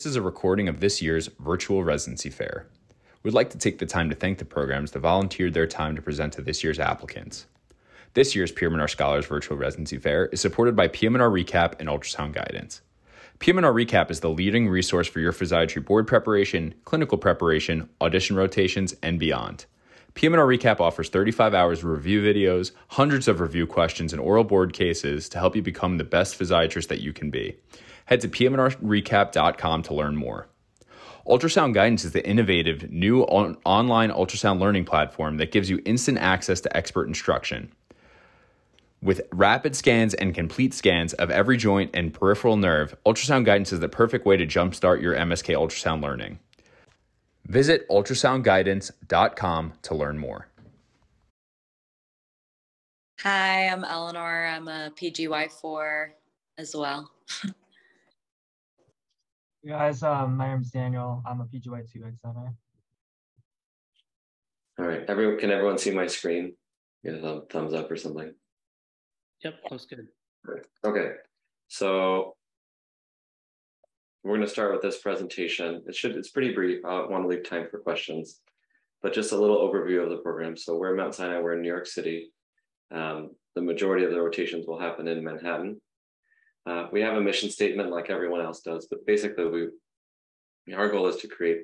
This is a recording of this year's virtual residency fair. We'd like to take the time to thank the programs that volunteered their time to present to this year's applicants. This year's PM&R Scholars Virtual Residency Fair is supported by PM&R Recap and Ultrasound Guidance. PM&R Recap is the leading resource for your physiatry board preparation, clinical preparation, audition rotations, and beyond. PM&R Recap offers 35 hours of review videos, hundreds of review questions, and oral board cases to help you become the best physiatrist that you can be. Head to pmnrrecap.com to learn more. Ultrasound Guidance is the innovative new on- online ultrasound learning platform that gives you instant access to expert instruction. With rapid scans and complete scans of every joint and peripheral nerve, Ultrasound Guidance is the perfect way to jumpstart your MSK ultrasound learning. Visit ultrasoundguidance.com to learn more. Hi, I'm Eleanor. I'm a PGY4 as well. You guys, um, my name's Daniel. I'm a PGY2 examiner. All right, everyone, can everyone see my screen? Get a thumbs up or something. Yep, looks good. Okay, so we're going to start with this presentation. It should, it's pretty brief. I want to leave time for questions, but just a little overview of the program. So we're in Mount Sinai, we're in New York City. Um, the majority of the rotations will happen in Manhattan. Uh, we have a mission statement like everyone else does, but basically we, our goal is to create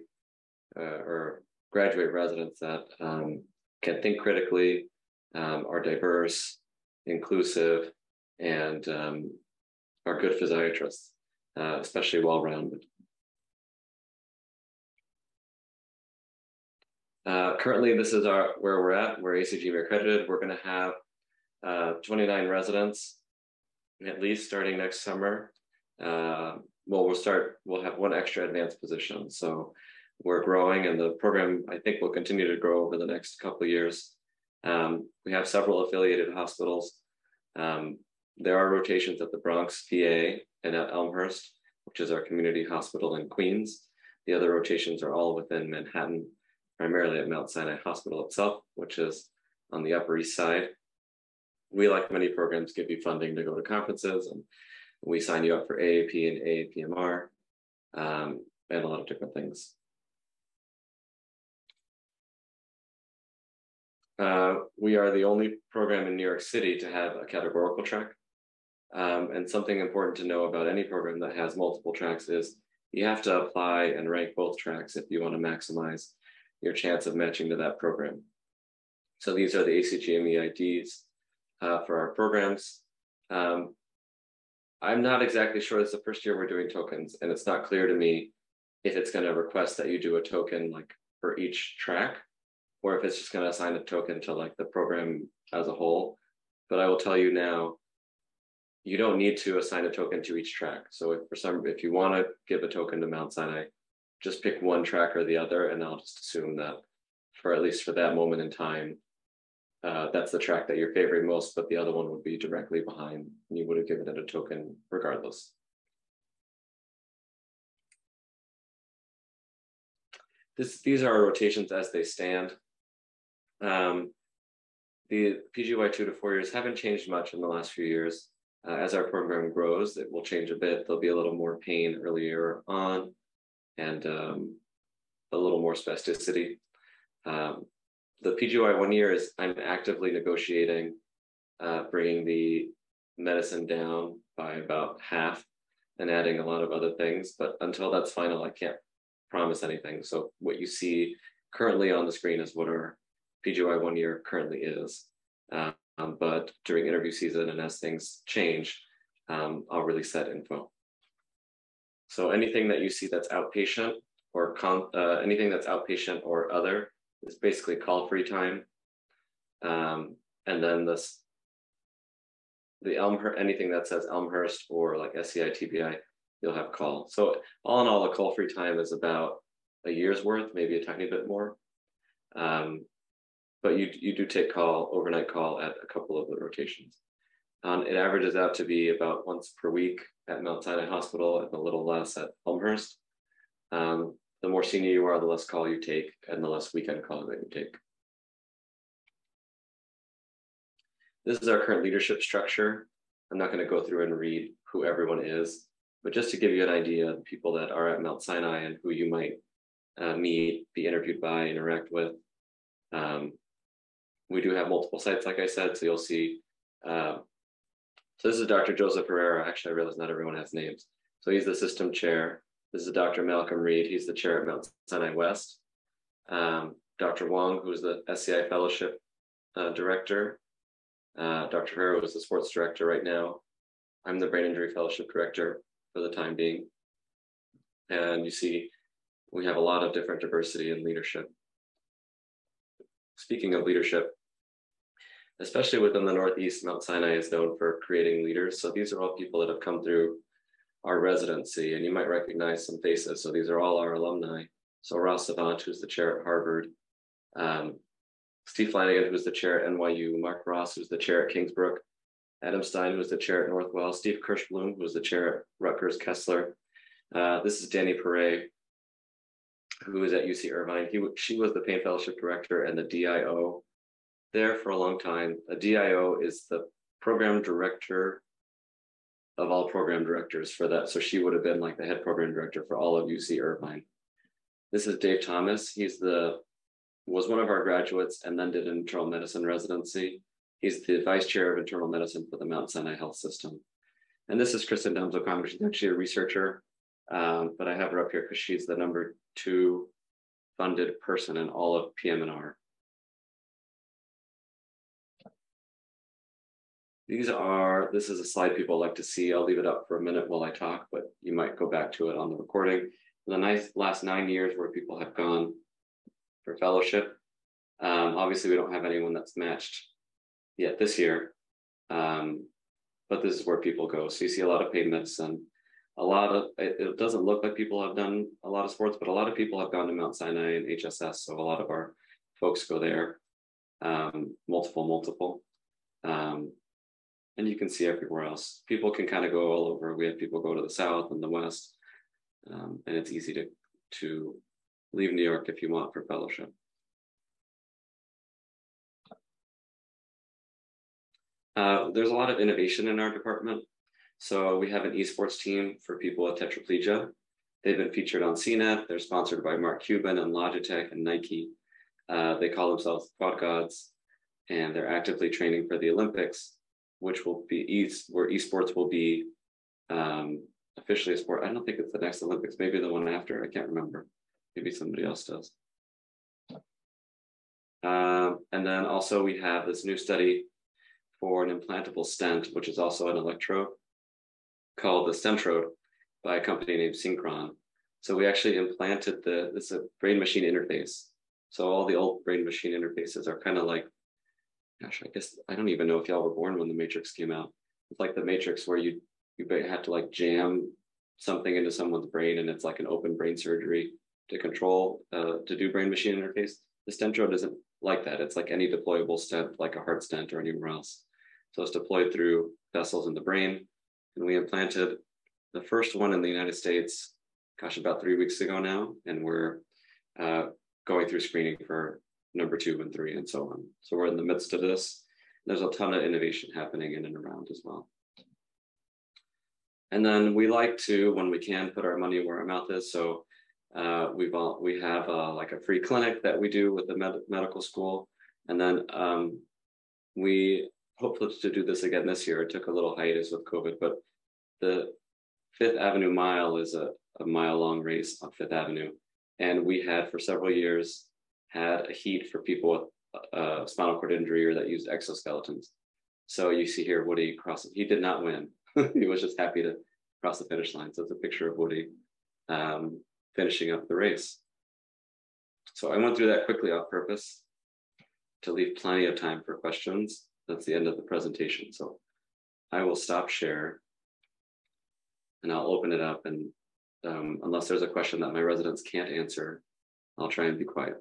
uh, or graduate residents that um, can think critically, um, are diverse, inclusive, and um, are good physiatrists, uh, especially well-rounded. Uh, currently, this is our where we're at. We're ACGME accredited. We're going to have uh, 29 residents at least starting next summer. Uh, well, we'll start, we'll have one extra advanced position. So we're growing and the program, I think, will continue to grow over the next couple of years. Um, we have several affiliated hospitals. Um, there are rotations at the Bronx, VA, and at Elmhurst, which is our community hospital in Queens. The other rotations are all within Manhattan, primarily at Mount Sinai Hospital itself, which is on the Upper East Side we, like many programs, give you funding to go to conferences and we sign you up for AAP and AAPMR um, and a lot of different things. Uh, we are the only program in New York City to have a categorical track. Um, and something important to know about any program that has multiple tracks is you have to apply and rank both tracks if you want to maximize your chance of matching to that program. So these are the ACGME IDs uh, for our programs. Um, I'm not exactly sure. It's the first year we're doing tokens, and it's not clear to me if it's going to request that you do a token like for each track, or if it's just going to assign a token to like the program as a whole. But I will tell you now, you don't need to assign a token to each track. So if for some, if you want to give a token to Mount Sinai, just pick one track or the other, and I'll just assume that for at least for that moment in time, uh, that's the track that you're favoring most, but the other one would be directly behind, and you would have given it a token regardless. This, these are our rotations as they stand. Um, the PGY two to four years haven't changed much in the last few years. Uh, as our program grows, it will change a bit. There'll be a little more pain earlier on and um, a little more spasticity. Um, the PGY one year is I'm actively negotiating uh, bringing the medicine down by about half and adding a lot of other things. But until that's final, I can't promise anything. So what you see currently on the screen is what our PGY one year currently is. Um, but during interview season and as things change, um, I'll release that info. So anything that you see that's outpatient or con- uh, anything that's outpatient or other is basically call free time. Um, and then this, the Elmhurst, anything that says Elmhurst or like SCI TBI, you'll have call. So all in all, the call free time is about a year's worth, maybe a tiny bit more. Um, but you, you do take call, overnight call at a couple of the rotations. Um, it averages out to be about once per week at Mount Sinai Hospital and a little less at Elmhurst. Um, the more senior you are, the less call you take and the less weekend call that you take. This is our current leadership structure. I'm not going to go through and read who everyone is, But just to give you an idea of the people that are at Mount Sinai and who you might uh, meet, be interviewed by, interact with. Um, we do have multiple sites, like I said, so you'll see. Uh, so this is Dr. Joseph Herrera. Actually, I realize not everyone has names. So he's the system chair. This is Dr. Malcolm Reed. He's the chair at Mount Sinai West. Um, Dr. Wong, who's the SCI Fellowship uh, Director. Uh, Dr. Herrera is the sports director right now. I'm the Brain Injury Fellowship Director for the time being. And you see, we have a lot of different diversity in leadership. Speaking of leadership, especially within the Northeast, Mount Sinai is known for creating leaders. So these are all people that have come through our residency, and you might recognize some faces. So these are all our alumni. So Ross Zafonte, who's the chair at Harvard, um, Steve Flanagan, who's the chair at NYU, Mark Ross, who's the chair at Kingsbrook, Adam Stein, who's the chair at Northwell, Steve Kirshblum, who's the chair at Rutgers Kessler. Uh, this is Danny Perret, who is at UC Irvine. He, she was the Pain Fellowship Director and the DIO there for a long time. A DIO is the program director of all program directors for that. So she would have been like the head program director for all of UC Irvine. This is Dave Thomas. He's the was one of our graduates and then did an internal medicine residency. He's the vice chair of internal medicine for the Mount Sinai Health System. And this is Kristen Damsel She's actually a researcher, um, but I have her up here because she's the number two funded person in all of PM&R. These are, this is a slide people like to see. I'll leave it up for a minute while I talk, but you might go back to it on the recording. The nice last nine years where people have gone for fellowship. Um, obviously, we don't have anyone that's matched yet this year, um, but this is where people go. So you see a lot of pain medicine, a lot of it, it, doesn't look like people have done a lot of sports, but a lot of people have gone to Mount Sinai and HSS. So a lot of our folks go there, um, multiple, multiple. Um, and you can see everywhere else. People can kind of go all over. We have people go to the south and the west, um, and it's easy to to leave New York if you want for fellowship. Uh, there's a lot of innovation in our department. So we have an esports team for people with tetraplegia. They've been featured on CNET. They're sponsored by Mark Cuban and Logitech and Nike. Uh, they call themselves Quad Gods, and they're actively training for the Olympics, which will be east where esports will be um, officially a sport. I don't think it's the next Olympics, maybe the one after. I can't remember. Maybe somebody else does. Um, and then also we have this new study for an implantable stent, which is also an electrode called the Stentrode by a company named Synchron. So we actually implanted the, this is a brain machine interface. So all the old brain machine interfaces are kind of like, gosh, I guess, I don't even know if y'all were born when the Matrix came out. It's like the Matrix where you, you had to like jam something into someone's brain and it's like an open brain surgery to control, uh, to do brain machine interface. The Stentrode isn't like that. It's like any deployable stent, like a heart stent or anywhere else. So it's deployed through vessels in the brain. And we implanted the first one in the United States, gosh, about three weeks ago now. And we're uh, going through screening for number two and three and so on. So we're in the midst of this. There's a ton of innovation happening in and around as well. And then we like to, when we can, put our money where our mouth is. So uh, we've all, we have uh, like a free clinic that we do with the med- medical school, and then um, we hopefully to do this again this year. It took a little hiatus with COVID, but the Fifth Avenue Mile is a, a mile long race on Fifth Avenue, and we had for several years had a heat for people with uh, spinal cord injury or that used exoskeletons. So you see here Woody crossing. He did not win. he was just happy to cross the finish line. So it's a picture of Woody. Um, finishing up the race. So I went through that quickly on purpose to leave plenty of time for questions. That's the end of the presentation. So I will stop share and I'll open it up. And um, unless there's a question that my residents can't answer, I'll try and be quiet.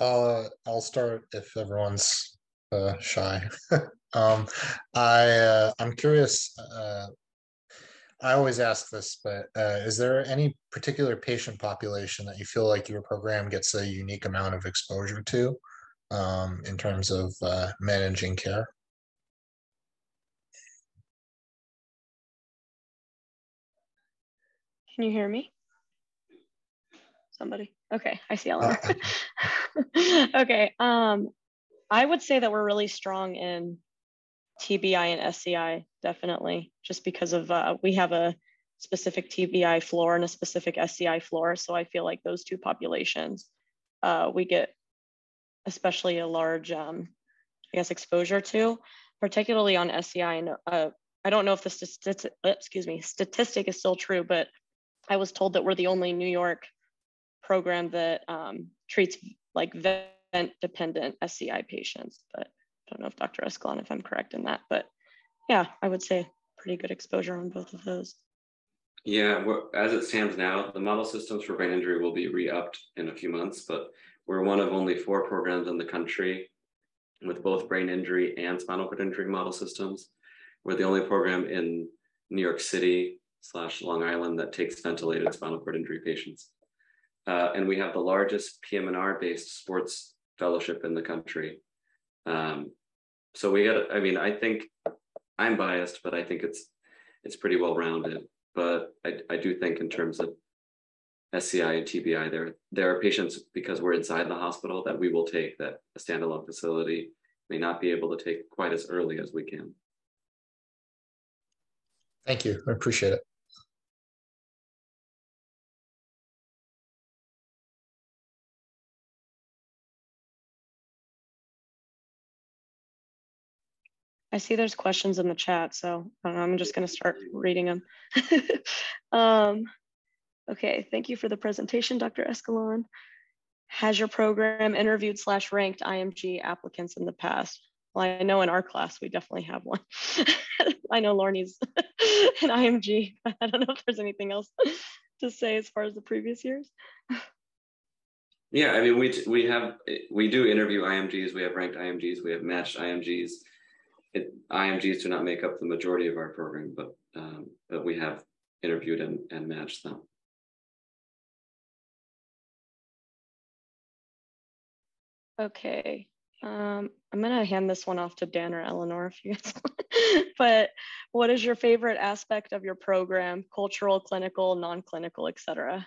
Uh, I'll start if everyone's uh, shy. um, I uh, I'm curious. Uh, I always ask this, but uh, is there any particular patient population that you feel like your program gets a unique amount of exposure to um, in terms of uh, managing care? Can you hear me? Somebody? Okay, I see Eleanor. okay, um, I would say that we're really strong in TBI and SCI, definitely, just because of uh, we have a specific TBI floor and a specific SCI floor. So I feel like those two populations, uh, we get especially a large, um, I guess, exposure to, particularly on SCI. And uh, I don't know if the statistic, excuse me, statistic is still true, but I was told that we're the only New York program that um, treats like vent dependent SCI patients. But I don't know if Dr. Escalon, if I'm correct in that, but yeah, I would say pretty good exposure on both of those. Yeah, as it stands now, the model systems for brain injury will be re-upped in a few months, but we're one of only four programs in the country with both brain injury and spinal cord injury model systems. We're the only program in New York City slash Long Island that takes ventilated spinal cord injury patients. Uh, and we have the largest PM&R based sports fellowship in the country. Um, so we got, I mean, I think I'm biased, but I think it's, it's pretty well rounded. But I, I do think in terms of SCI and TBI, there, there are patients because we're inside the hospital that we will take that a standalone facility may not be able to take quite as early as we can. Thank you. I appreciate it. I see there's questions in the chat, so I am just going to start reading them. um, okay, thank you for the presentation, Dr. Escalon. Has your program interviewed slash ranked IMG applicants in the past? Well, I know in our class we definitely have one. I know Lorney's an IMG. I don't know if there's anything else to say as far as the previous years. Yeah, I mean, we we have we do interview IMGs. We have ranked IMGs. We have matched IMGs it, IMGs do not make up the majority of our program, but um, but we have interviewed and, and matched them. Okay, um, I'm gonna hand this one off to Dan or Eleanor if you guys want. but what is your favorite aspect of your program? Cultural, clinical, non-clinical, etc.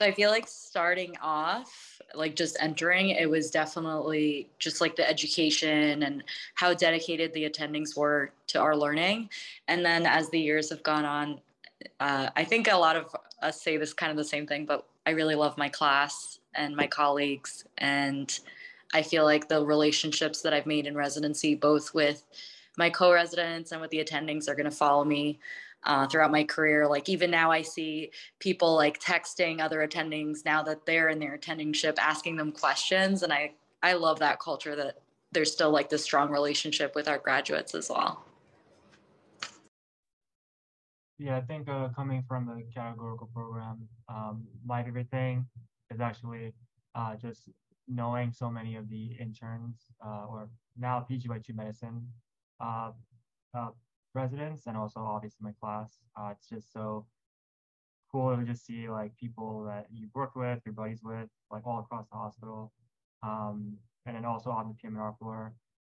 So I feel like starting off, like just entering, it was definitely just like the education and how dedicated the attendings were to our learning. And then as the years have gone on, uh, I think a lot of us say this kind of the same thing, but I really love my class and my colleagues. And I feel like the relationships that I've made in residency, both with my co residents and with the attendings, are going to follow me uh, throughout my career. Like even now, I see people like texting other attendings now that they're in their attendingship, asking them questions, and I I love that culture that there's still like this strong relationship with our graduates as well. Yeah, I think uh, coming from the categorical program, um, my favorite thing is actually uh, just knowing so many of the interns uh, or now PGY2 medicine uh, uh, residents and also obviously my class. Uh, it's just so cool to just see like people that you've worked with, your buddies with, like all across the hospital. Um, and then also on the PM&R floor.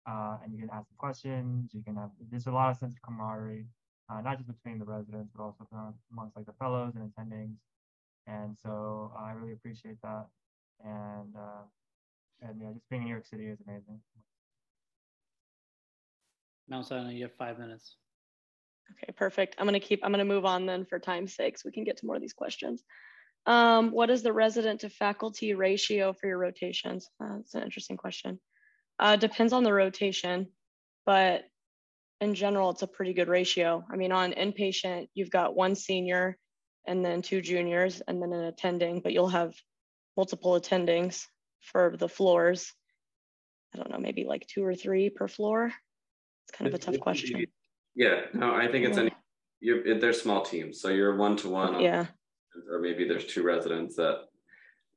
Uh, and you can ask questions. You can have, there's a lot of sense of camaraderie, uh, not just between the residents, but also amongst like the fellows and attendings. And so I really appreciate that. And, uh, and yeah, just being in New York City is amazing. Now, so you have five minutes. Okay, perfect. I'm gonna keep, I'm gonna move on then for time's sake so we can get to more of these questions. Um, what is the resident to faculty ratio for your rotations? Uh, that's an interesting question. Uh, depends on the rotation, but in general, it's a pretty good ratio. I mean, on inpatient, you've got one senior and then two juniors and then an attending, but you'll have multiple attendings for the floors. I don't know, maybe like two or three per floor. It's kind of a tough question. Yeah, no, I think it's any you're they're small teams, so you're one to one. Yeah. Or maybe there's two residents that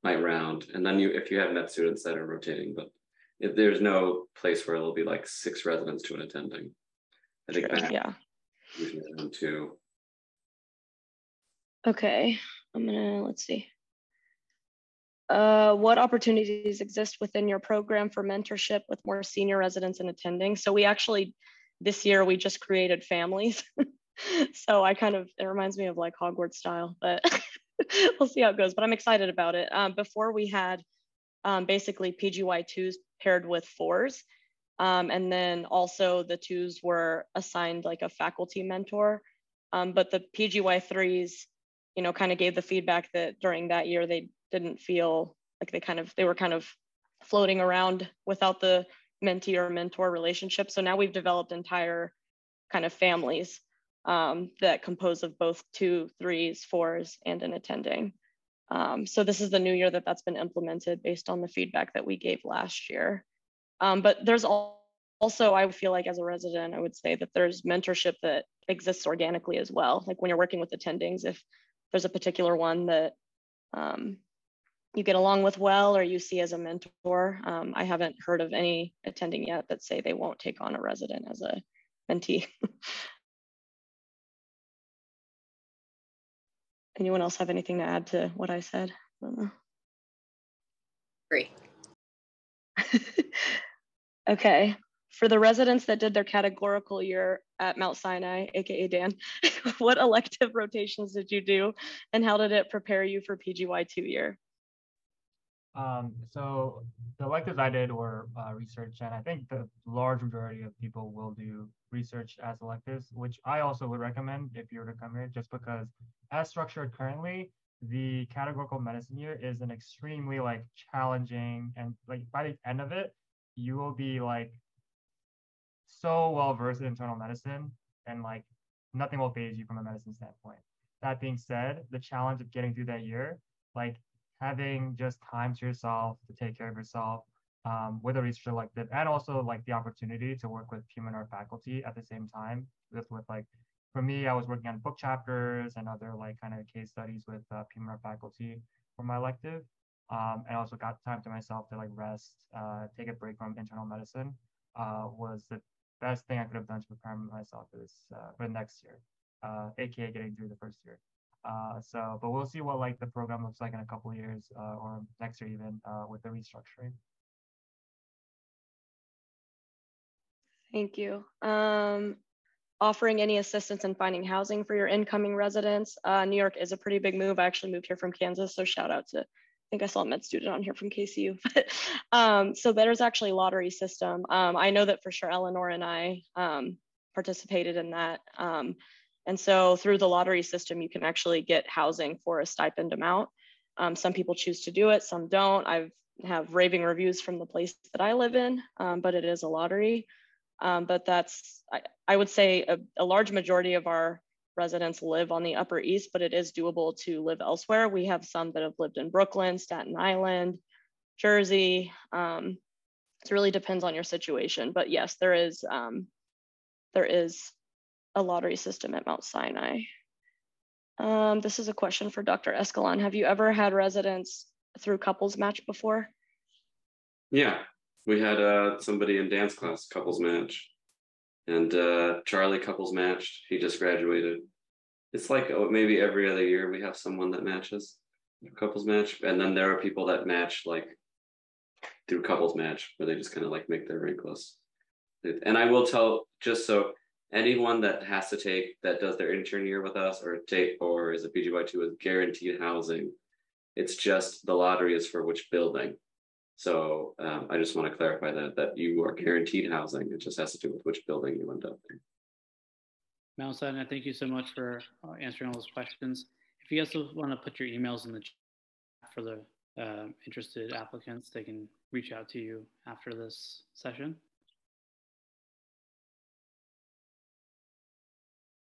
might round, and then you if you have net students that are rotating, but if there's no place where it'll be like six residents to an attending. I think True, yeah. usually two. Okay, I'm gonna, let's see. Uh, what opportunities exist within your program for mentorship with more senior residents and attending? So we actually, this year, we just created families. so I kind of, it reminds me of like Hogwarts style, but we'll see how it goes. But I'm excited about it. Um, before we had um, basically PGY2s paired with fours. Um, and then also the twos were assigned like a faculty mentor. Um, but the PGY3s, you know, kind of gave the feedback that during that year they didn't feel like they kind of, they were kind of floating around without the mentee or mentor relationship. So now we've developed entire kind of families um, that compose of both two, threes, fours, and an attending. Um, so this is the new year that that's been implemented based on the feedback that we gave last year. Um, but there's also, I feel like as a resident, I would say that there's mentorship that exists organically as well. Like when you're working with attendings, if there's a particular one that um, you get along with well or you see as a mentor, um, I haven't heard of any attending yet that say they won't take on a resident as a mentee. Anyone else have anything to add to what I said? I Great. okay. For the residents that did their categorical year at Mount Sinai, AKA Dan, what elective rotations did you do and how did it prepare you for PGY2 year? Um, so the electives I did were uh, research, and I think the large majority of people will do research as electives, which I also would recommend if you were to come here, just because as structured currently, the categorical medicine year is an extremely like challenging and like by the end of it, you will be like so well versed in internal medicine and like nothing will faze you from a medicine standpoint. That being said, the challenge of getting through that year, like having just time to yourself to take care of yourself um, with a research elective and also like the opportunity to work with or faculty at the same time with, with like for me, I was working on book chapters and other like kind of case studies with uh, or faculty for my elective. Um, and also got time to myself to like rest, uh, take a break from internal medicine uh, was the best thing I could have done to prepare myself for this uh, for the next year, uh, aka getting through the first year. Uh, so, but we'll see what like the program looks like in a couple years uh, or next year even uh, with the restructuring. Thank you. Um, offering any assistance in finding housing for your incoming residents. Uh, New York is a pretty big move. I actually moved here from Kansas, so shout out to, I think I saw a med student on here from KCU. um, so there's actually a lottery system. Um, I know that for sure Eleanor and I um, participated in that. And so through the lottery system, you can actually get housing for a stipend amount. Um, some people choose to do it, some don't. I have raving reviews from the place that I live in, um, but it is a lottery. Um, but that's, I, I would say a, a, large majority of our residents live on the Upper East, but it is doable to live elsewhere. We have some that have lived in Brooklyn, Staten Island, Jersey. Um, it really depends on your situation, but yes, there is, um, there is a lottery system at Mount Sinai. Um, this is a question for Dr. Escalon. Have you ever had residents through couples match before? Yeah, we had uh, somebody in Dan's class couples match, and uh, Charlie couples matched. He just graduated. It's like oh, maybe every other year we have someone that matches couples match, and then there are people that match like through couples match where they just kind of like make their rank list. And I will tell just so anyone that has to take that does their intern year with us or take or is a PGY2 is guaranteed housing. It's just the lottery is for which building. So um, I just want to clarify that that you are guaranteed housing. It just has to do with which building you end up in. Mount Sinai, thank you so much for uh, answering all those questions. If you guys want to put your emails in the chat for the uh, interested applicants, they can reach out to you after this session.